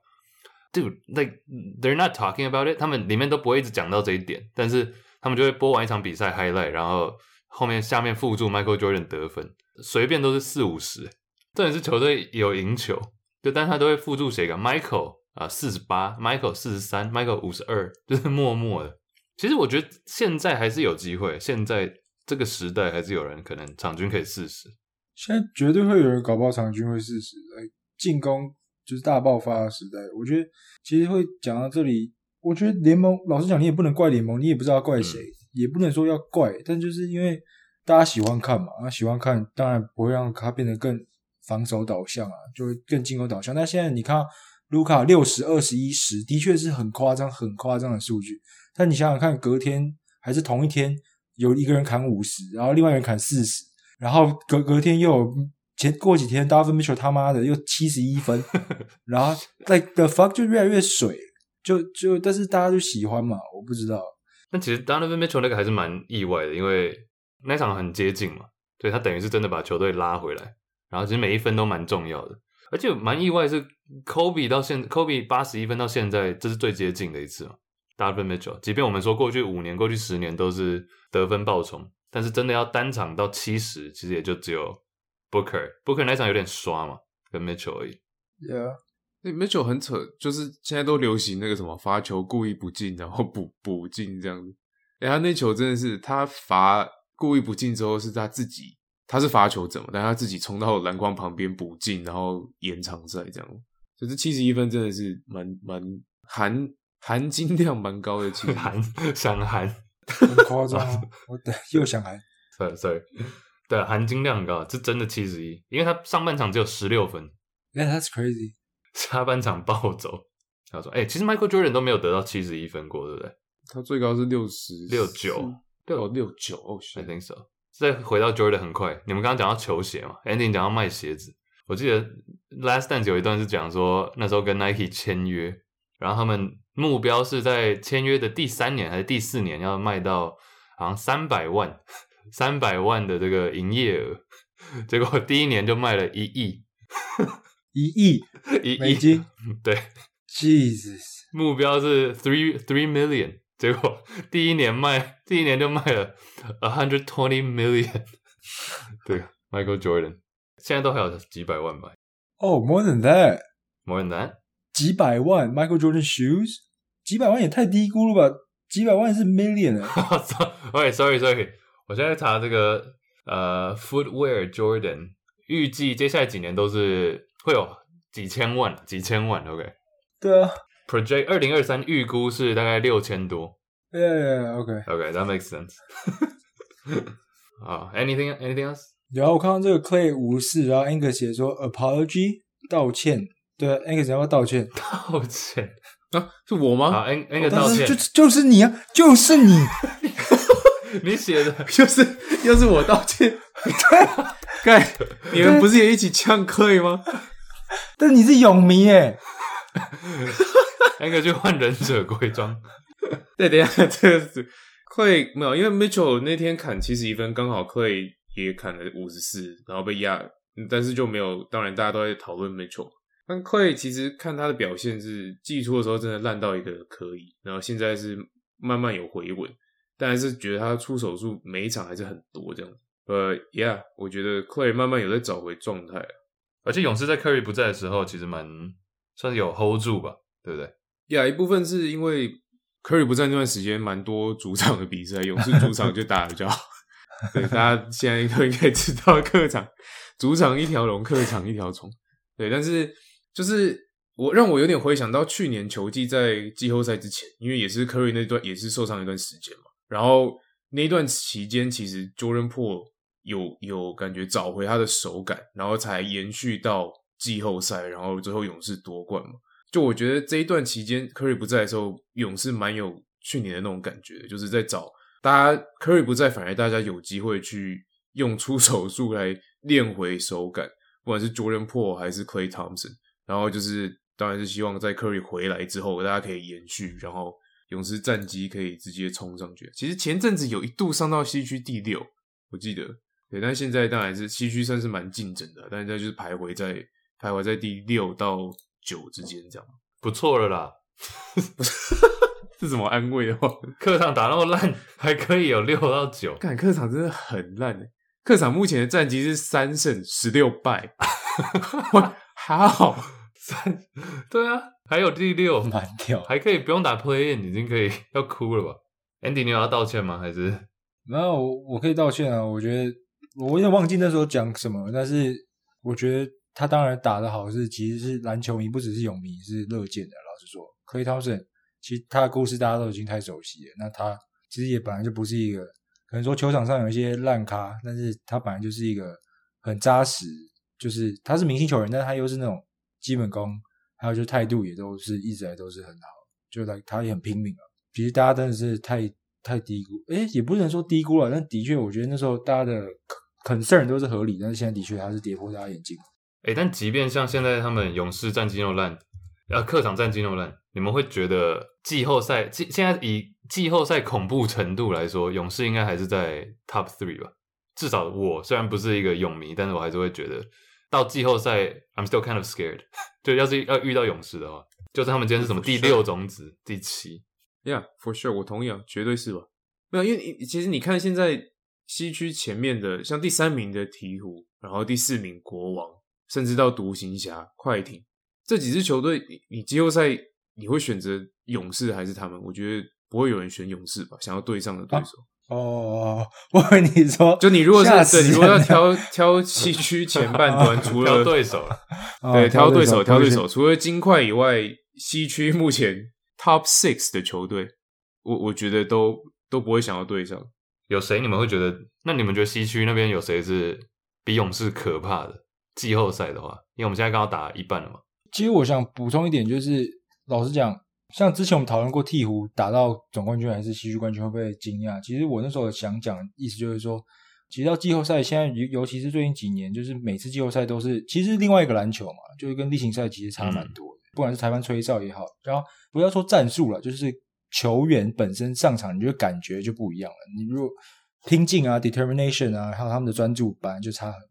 Dude, like they're not talking about it，他们里面都不会一直讲到这一点，但是他们就会播完一场比赛 highlight，然后后面下面附注 Michael Jordan 得分，随便都是四五十。重点是球队有赢球，就但他都会附注写个 Michael 啊四十八，Michael 四十三，Michael 五十二，就是默默的。其实我觉得现在还是有机会，现在这个时代还是有人可能场均可以四十。现在绝对会有人搞不好场均会四十，来进攻就是大爆发的时代。我觉得其实会讲到这里，我觉得联盟老实讲，你也不能怪联盟，你也不知道怪谁，也不能说要怪，但就是因为大家喜欢看嘛，那喜欢看，当然不会让它变得更防守导向啊，就会更进攻导向。但现在你看卢卡六十二十一十，的确是很夸张、很夸张的数据。但你想想看，隔天还是同一天，有一个人砍五十，然后另外一个人砍四十，然后隔隔天又有前过几天 d a v i n Mitchell 他妈的又七十一分，然后 like the fuck 就越来越水，就就但是大家就喜欢嘛，我不知道。但其实 Donovan Mitchell 那个还是蛮意外的，因为那场很接近嘛，对他等于是真的把球队拉回来，然后其实每一分都蛮重要的，而且蛮意外是 Kobe 到现 Kobe 八十一分到现在，这是最接近的一次嘛。Donovan Mitchell，即便我们说过去五年、过去十年都是得分爆冲，但是真的要单场到七十，其实也就只有 Booker，Booker 那场有点刷嘛，跟 Mitchell 而已。Yeah，那 Mitchell 很扯，就是现在都流行那个什么罚球故意不进，然后补补进这样子。哎、他那球真的是他罚故意不进之后是他自己，他是罚球者嘛，但他自己冲到篮筐旁边补进，然后延长赛这样。所以这七十一分真的是蛮蛮含含金量蛮高的，其实韩想含很夸张啊！我等又想喊，，sorry sorry，对啊，含金量很高，是真的七十一，因为他上半场只有十六分，Yeah, that's crazy。下半场暴走。他说：“哎、其实 Michael Jordan 都没有得到七十一分过，对不对他最高是六十六九六六九哦，？I think so。再回到 Jordan 很快，你们刚刚讲到球鞋嘛，Andy 讲到卖鞋子，我记得 Last Dance 有一段是讲说那时候跟 Nike 签约，然后他们目标是在签约的第三年还是第四年要卖到好像三百万，三百万的这个营业额，结果第一年就卖了一亿，一亿一亿对，，Jesus，目标是 three three million，结果第一年卖，第一年就卖了 a hundred twenty million。对，Michael Jordan 现在都还有几百万吧哦、m o r e than than that。几百万，Michael Jordan shoes，几百万也太低估了吧？几百万是 million 哎、OK，sorry sorry，我现在查这个呃，Footwear Jordan，预计接下来几年都是会有几千万，几千万。OK，对啊，project 二零二三预估是大概六千多。Yeah，OK，OK，That makes sense 啊、a n y t h i n g anything else？然后我看到这个 Clay 无视，然后 Angus 写说 apology 道歉，对啊，Angus 要不要道歉？道歉啊，是我吗？啊个道歉就，就是你啊，就是你，你写的 又是又是我道歉。干，你们不是也一起呛 Clay 吗？但你是泳迷哎，N 个就换忍者龟装。对，等一下，这个是 Clay 没有，因为 Mitchell 那天砍七十一分，刚好 Clay 也砍了五十四，然后被压，嗯但是就没有。当然，大家都在讨论 Mitchell。但 Clay 其实看他的表现是季初的时候真的烂到一个可以，然后现在是慢慢有回稳，但还是觉得他出手数每一场还是很多这样。呃，Yeah，我觉得 Clay 慢慢有在找回状态。而且勇士在 Curry 不在的时候，其实蛮算是有 hold 住吧，对不对？呀一部分是因为 Curry 不在那段时间，蛮多主场的比赛，勇士主场就打得比较好。对，大家现在都应该知道，客场主场一条龙，客场一条虫。对，但是就是我让我有点回想到去年球季在季后赛之前，因为也是 Curry 那段也是受伤一段时间嘛，然后那段期间其实 Jordan p o o 有有感觉找回他的手感，然后才延续到季后赛，然后最后勇士夺冠嘛。就我觉得这一段期间，Curry 不在的时候，勇士蛮有去年的那种感觉的，就是在找大家 Curry 不在，反而大家有机会去用出手术来练回手感，不管是 Jordan p o o 还是 Clay Thompson，然后就是当然是希望在 Curry 回来之后，大家可以延续，然后勇士战绩可以直接冲上去。其实前阵子有一度上到西区第六，我记得，对，但现在当然是西区算是蛮竞争的，但是它就是徘徊在徘徊在第六到九之间这样。不错了啦，是什么安慰的话？客场打那么烂，还可以有六到九，看客场真的很烂诶，客场目前的战绩是三胜十六败，好，三对啊，还有第六，蛮屌。还可以不用打 play in，已经可以要哭了吧？Andy，你有要道歉吗？还是没有我我可以道歉啊，我觉得我有点忘记那时候讲什么，但是我觉得他当然打得好是其实是篮球迷，不只是泳迷是乐见的。老实说，Clay Thompson 其实他的故事大家都已经太熟悉了，那他其实也本来就不是一个可能说球场上有一些烂咖，但是他本来就是一个很扎实，就是他是明星球员，但他又是那种基本功，还有就态度也都是一直来都是很好，就来他也很拼命啊。其实大家真的是太太低估，诶，也不能说低估了，但的确，我觉得那时候大家的 concern 都是合理，但是现在的确它是跌破大家眼镜。哎、但即便像现在他们勇士战绩那么烂，呃，客场战绩那么烂，你们会觉得季后赛季现在以季后赛恐怖程度来说，勇士应该还是在 top three 吧？至少我虽然不是一个勇迷，但是我还是会觉得到季后赛，I'm still kind of scared。就要是要遇到勇士的话，就是他们今天是什么第六种子、第七，Yeah，for sure，我同意啊，绝对是吧？没有，因为你其实你看现在西区前面的，像第三名的鹈鹕，然后第四名国王，甚至到独行侠、快艇这几支球队，你你季后赛你会选择勇士还是他们？我觉得不会有人选勇士吧，想要对上的对手。哦，我跟你说，就你如果是对，你如果要挑挑西区前半段，除 了挑对手对，挑对手，手，挑对手。。除了金块以外，西区目前 top six 的球队，我我觉得都都不会想要对上。有谁你们会觉得？那你们觉得西区那边有谁是比勇士可怕的？季后赛的话，因为我们现在刚好打一半了嘛。其实我想补充一点，就是老实讲，像之前我们讨论过鹈鹕打到总冠军还是西区冠军会不会惊讶？其实我那时候想讲，意思就是说，其实到季后赛，现在尤尤其是最近几年，就是每次季后赛都是其实另外一个篮球嘛，就是跟例行赛其实差蛮多的。不管是裁判吹哨也好，然后不要说战术了，就是球员本身上场，你就感觉就不一样了。你如果拼劲啊、determination 啊，还有他们的专注，本来就差很多。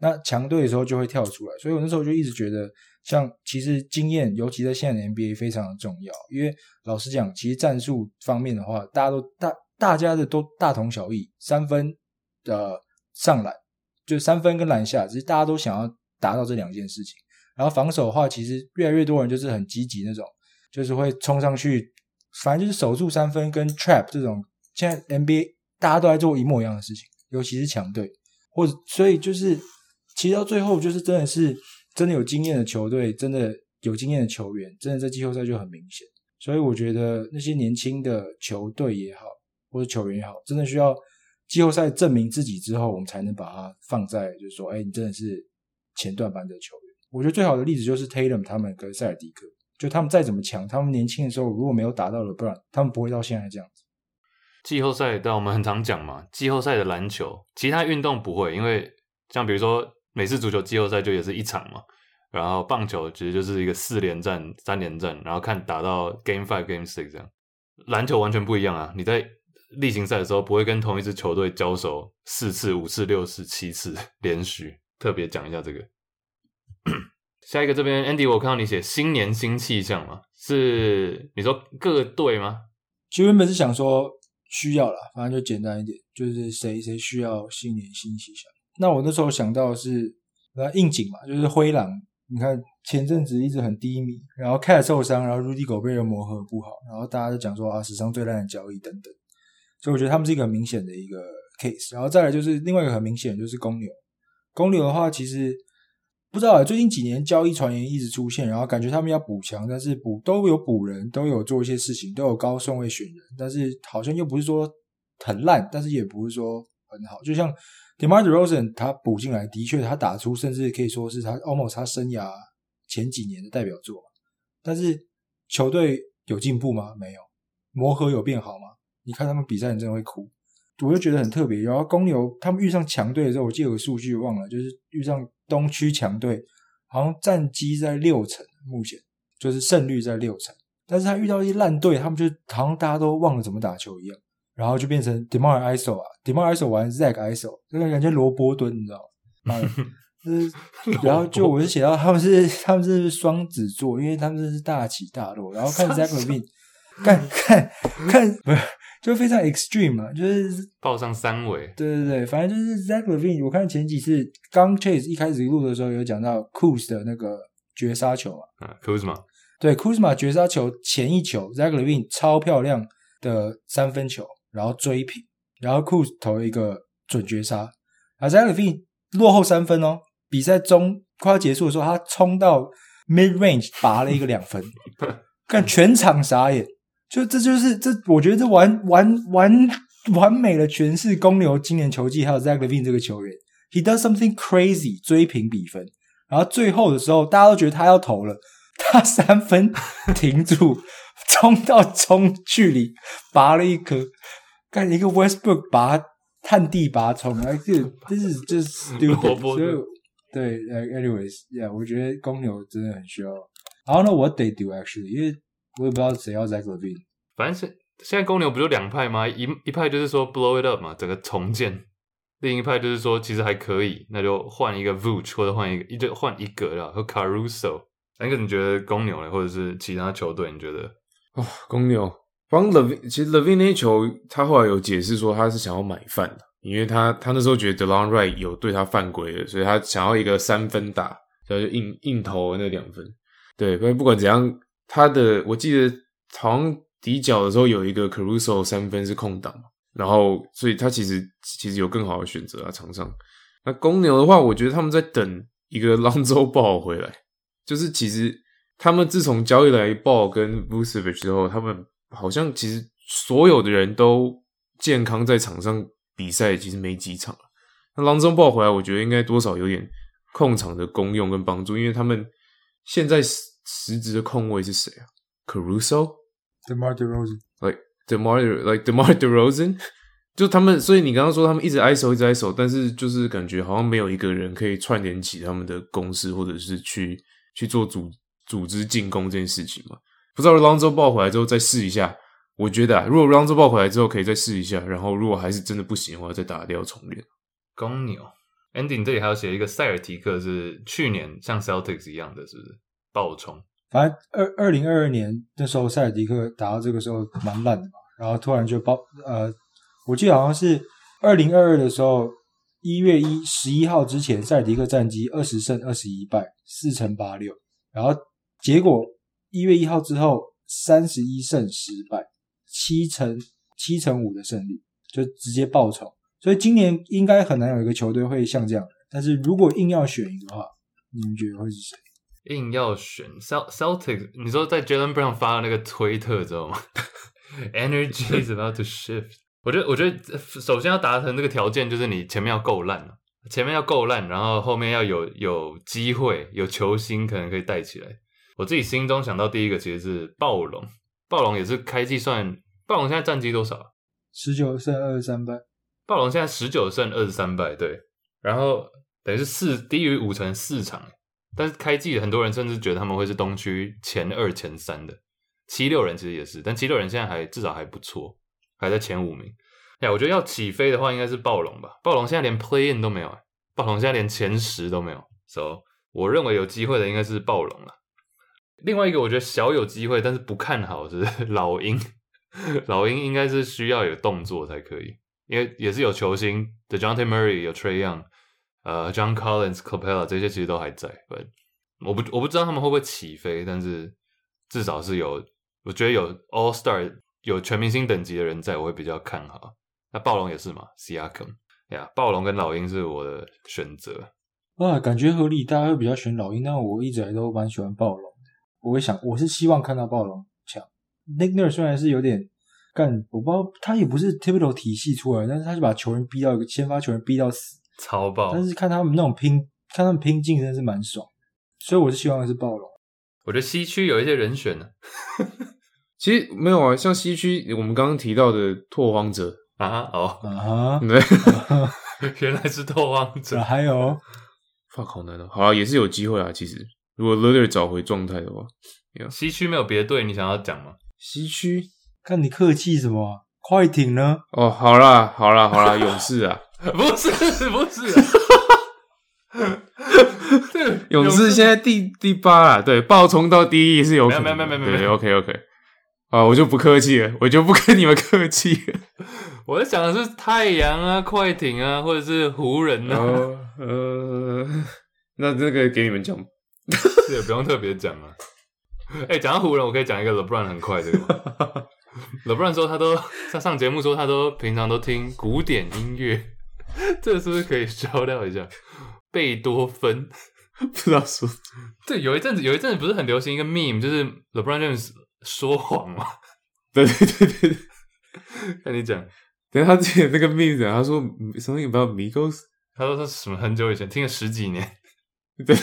那强队的时候就会跳出来，所以我那时候就一直觉得，像其实经验，尤其在现在的 NBA 非常的重要。因为老实讲，其实战术方面的话，大家都大大家的都大同小异，三分的上篮，就三分跟篮下，只是大家都想要达到这两件事情。然后防守的话，其实越来越多人就是很积极那种，就是会冲上去，反正就是守住三分跟 trap 这种。现在 NBA 大家都在做一模一样的事情，尤其是强队，或者所以就是其实到最后就是真的是真的有经验的球队，真的有经验的球员，真的在季后赛就很明显。所以我觉得那些年轻的球队也好，或者球员也好，真的需要季后赛证明自己之后，我们才能把它放在就是说，哎，你真的是前段班的球员。我觉得最好的例子就是 Tatum 他们跟塞尔迪克，就他们再怎么强，他们年轻的时候如果没有打到了，不然他们不会到现在这样子。季后赛，但我们很常讲嘛，季后赛的篮球，其他运动不会，因为像比如说美式足球季后赛就也是一场嘛，然后棒球其实就是一个四连战、三连战，然后看打到 Game Five、Game Six 这样。篮球完全不一样啊，你在例行赛的时候不会跟同一支球队交手四次、五次、六次、七次连续，特别讲一下这个。下一个这边 Andy，我看到你写新年新气象嘛，是你说各队吗？其实原本是想说需要啦，反正就简单一点，就是谁谁需要新年新气象。那我那时候想到的是那应景嘛，就是灰狼。你看前阵子一直很低迷，然后 Cat 受伤，然后 Rudy 狗被人磨合不好，然后大家就讲说啊史上最烂的交易等等。所以我觉得他们是一个很明显的一个 case。然后再来就是另外一个很明显就是公牛，公牛的话其实。不知道，最近几年交易传言一直出现，然后感觉他们要补强，但是补都有补人，都有做一些事情，都有高顺位选人，但是好像又不是说很烂，但是也不是说很好。就像 Demar Derozan 他补进来，的确他打出，甚至可以说是他 almost 他生涯前几年的代表作。但是球队有进步吗？没有，磨合有变好吗？你看他们比赛，你真的会哭。我就觉得很特别。然后公牛他们遇上强队的时候，我记得有个数据忘了，就是遇上东区强队，好像战绩在六成，目前就是胜率在六成。但是他遇到一些烂队，他们就好像大家都忘了怎么打球一样，然后就变成 Demar Iso 啊，Demar Iso 玩 Zach Iso，这个感觉罗伯顿，你知道吗？就是 然后就我就写到他们是他们是双子座，因为他们是大起大落。然后看 Zach Levine，看看看不是。就非常 extreme 嘛，就是报上三维。对对对，反正就是 Zach Levine。我看前几次刚 Chase 一开始录的时候有讲到 Kuz 的那个绝杀球嘛，啊，Kuzma。对，Kuzma 绝杀球前一球，Zach Levine 超漂亮的三分球，然后追平，然后 Kuz 投一个准绝杀，啊，Zach Levine 落后三分哦，比赛中快要结束的时候，他冲到 mid range 拔了一个两分，看全场傻眼。就这就是这，我觉得这完完完完美的诠释公牛今年球季还有 Zach Levine 这个球员，He does something crazy 追平比分，然后最后的时候大家都觉得他要投了，他三分 停住，冲到中距离拔了一颗，看一个 Westbrook 拔探地拔冲，哎，这这是这是 stupid，对，anyways，yeah，我觉得公牛真的很需要，I don't know what they do actually，因为。我也不知道谁要 Zach Levine，反正现现在公牛不就两派吗？一一派就是说 blow it up 嘛，整个重建；另一派就是说其实还可以，那就换一个 Vooch 或者换一个，一就换一个了和 Caruso。那个你觉得公牛呢，或者是其他球队？你觉得？哦，公牛帮 Levin，其实 Levin 那球他后来有解释说他是想要买饭的，因为他他那时候觉得 Delon Wright 有对他犯规了，所以他想要一个三分打，然后就硬硬投那两分。对，不不管怎样。他的我记得好像底角的时候有一个 Caruso 三分是空档，然后所以他其实其实有更好的选择啊场上。那公牛的话，我觉得他们在等一个 Lonzo Ball 回来，就是其实他们自从交易来 Ball 跟 Vucevic 之后，他们好像其实所有的人都健康在场上比赛，其实没几场了。那 Lonzo Ball 回来，我觉得应该多少有点控场的功用跟帮助，因为他们现在是。实质的控卫是谁啊？Caruso，Demar Derozan，like Demar like Demar Derozan，就他们，所以你刚刚说他们一直 ISO 一直 ISO，但是就是感觉好像没有一个人可以串联起他们的攻势，或者是去去做组组织进攻这件事情嘛？不知道 Lonzo 爆回来之后再试一下，我觉得啊，如果 Lonzo 爆回来之后可以再试一下，然后如果还是真的不行的话，再打掉重练。公牛，Ending 这里还要写一个塞尔提克是去年像 Celtics 一样的，是不是？爆冲，反正二二零二二年那时候塞尔迪克打到这个时候蛮烂的嘛，然后突然就爆呃，我记得好像是二零二二的时候一月一十一号之前，塞尔迪克战绩二十胜二十一败四乘八六，然后结果一月一号之后三十一胜十败七乘七乘五的胜率，就直接爆冲，所以今年应该很难有一个球队会像这样。但是如果硬要选一个话，你们觉得会是谁？硬要选 Cel Celtics，你说在 Jalen Brown 发的那个推特知道吗？Energy is about to shift。我觉得，我觉得首先要达成这个条件，就是你前面要够烂，前面要够烂，然后后面要有有机会，有球星可能可以带起来。我自己心中想到第一个其实是暴龙，暴龙也是开季算，暴龙现在战绩多少啊？十九胜二十三败，暴龙现在十九胜二十三败，对，然后等于是四低于五成四场，但是开季很多人甚至觉得他们会是东区前二前三的，七六人其实也是，但七六人现在还至少还不错，还在前五名。哎呀，我觉得要起飞的话，应该是暴龙吧。暴龙现在连 play in 都没有，哎暴龙现在连前十都没有，so 我认为有机会的应该是暴龙了。另外一个我觉得小有机会，但是不看好是 老鹰，老鹰应该是需要有动作才可以。因为也是有球星，Dejounte Murray 有 Trey Young，呃，John Collins、Capella 这些其实都还在。But 我不我不知道他们会不会起飞，但是至少是有，我觉得有 All Star 有全明星等级的人在，我会比较看好。那暴龙也是嘛，Siakam 呀，暴龙跟老鹰是我的选择。啊，感觉合理，大家会比较选老鹰，但我一直以来都蛮喜欢暴龙。我会想，我是希望看到暴龙强。Nick Nurse 虽然是有点干，我不知道他也不是 Thibodeau 体系出来，但是他就把球员逼到一个先发球员逼到死。超爆！但是看他们那种拼，看他们拼劲真的是蛮爽。所以我是希望的是暴龙。我觉得西区有一些人选呢 其实没有啊，像西区我们刚刚提到的拓荒者，啊哦，啊哈，对，原来是拓荒者啊，还有 fuck 好难哦。好啊，也是有机会啊。其实如果 l e r 找回状态的话，西区没有别的队，你想要讲吗？西区看你客气什么啊？快艇呢？哦，好啦好啦好啦，勇士啊，不 是不是、啊，对，勇士现在第第八啦，对，爆冲到第一是有可能，没有没有没有没有对，OK OK，啊，我就不客气了，我就不跟你们客气。我在想的是太阳啊、快艇啊，或者是湖人啊，哦，呃，那这个给你们讲，这也不用特别讲啊。哎、讲到湖人，我可以讲一个 LeBron 很快这个吗。LeBron 说他都他上节目说他都平常都听古典音乐，这个是不是可以销料一下？贝多芬，不知道说，对，有一阵子有一阵子不是很流行一个 meme，就是 LeBron James 说谎嘛。对对对对对。跟你讲，等他之前那个妹子，他说 something about Migos，他说他什么很久以前听了十几年，对，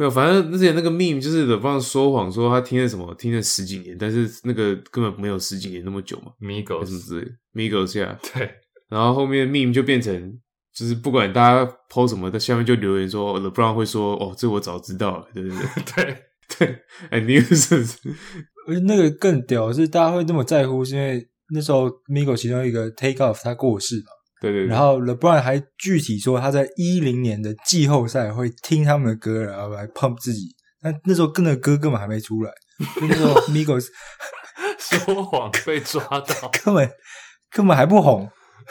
没有，反正之前那个 meme 就是的，帮说谎说他听了什么，听了十几年，但是那个根本没有十几年那么久嘛，还是什么 Migos，之类的，Migos 呀，对，然后后面 meme 就变成，就是不管大家 po 什么，在下面就留言说，LeBron 会说，哦，这我早知道了，对 对？对。对，对 knew this，而且那个更屌的是，大家会那么在乎，是因为那时候 Migo 其中一个 Take Off 他过世嘛，对对对，然后 LeBron 还具体说他在一零年的季后赛会听他们的歌，然后来 pump 自己。但那时候跟的歌根本还没出来，就那时候 Migos 说谎被抓到，根本根本还不红，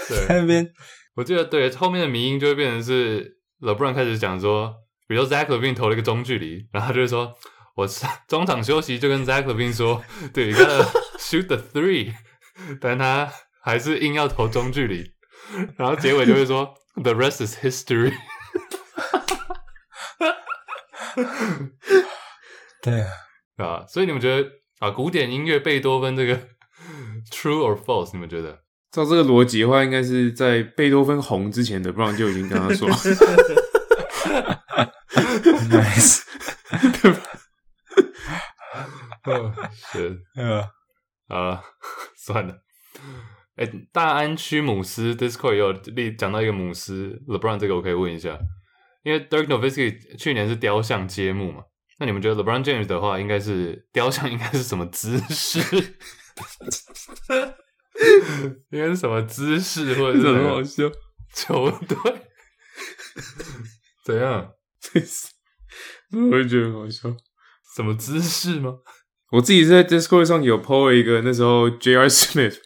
在对，那边。我记得对，后面的迷音就会变成是 LeBron 开始讲说，比如说 Zach Levine 投了一个中距离，然后他就会说，我是中场休息就跟 Zach Levine 说，对，你 gotta shoot the three，但他还是硬要投中距离，然后结尾就会说 The rest is history。对啊，啊，所以你们觉得啊，古典音乐贝多芬这个 true or false？你们觉得？照这个逻辑的话，应该是在贝多芬红之前的，不然就已经跟他说，nice，是呃，啊，算了。哎、大安区姆斯 Discord 也有例讲到一个姆斯 LeBron 这个，我可以问一下，因为 Dirk Nowitzki 去年是雕像揭幕嘛，那你们觉得 LeBron James 的话，应该是雕像 应该是什么姿势？应该是什么姿势，或者是很好笑，球队？怎样？我也觉得很好笑。什么姿势吗？我自己在 Discord 上有 po 了一个，那时候 J.R. Smith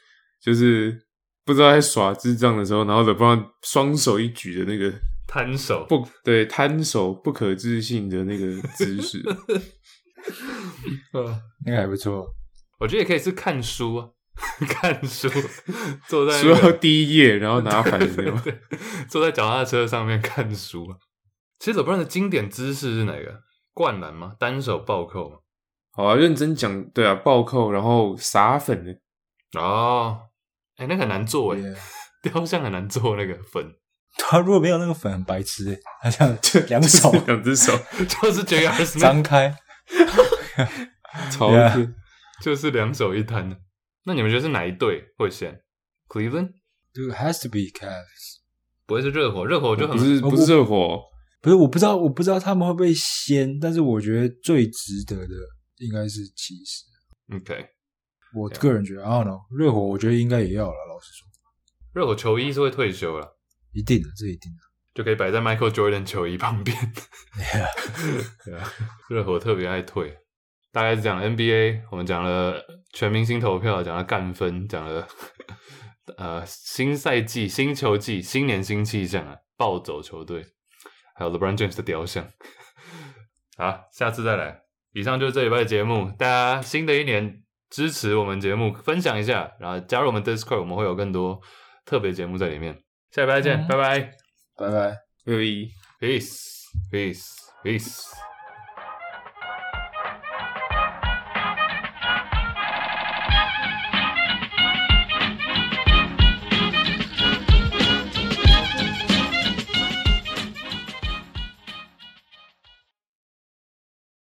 就是不知道在耍智障的时候，然后 LeBron 双手一举的那个摊手。不对摊手不可置信的那个姿势，呃 那个还不错。我觉得也可以是看书啊，看书，坐在、那说到、第一页，然后拿反的那种。对，坐在脚踏车上面看书啊。其实 LeBron 的经典姿势是哪个？灌篮吗？单手暴扣吗？好啊，认真讲，对啊，暴扣，然后撒粉的，哦，哎、那个很难做哎 雕像很难做那个粉，他如果没有那个粉，很白痴欸他这样两手两只手就是 R Smith，张开，超偏就是两手一摊。那你们觉得是哪一队会先？Cleveland Dude has to be Cavs。不会是热火？热火就很不是不是热火，不是，我不知道，我不知道他们会不会先，但是我觉得最值得的应该是骑士。OK。我个人觉得，I don't know，热火我觉得应该也要了。老实说，热火球衣是会退休了，一定的，这一定的。就可以摆在 Michael Jordan 球衣旁边。对啊，热火特别爱退。大概是讲 NBA，我们讲了全明星投票，讲了干分，讲了呃新赛季、新球季、新年新气象啊，暴走球队，还有 LeBron James 的雕像。好，下次再来。以上就是这礼拜的节目，大家新的一年支持我们节目，分享一下，然后加入我们 Discord，我们会有更多特别节目在里面。下礼拜见，嗯拜拜拜拜。没有意义。，peace，peace，peace。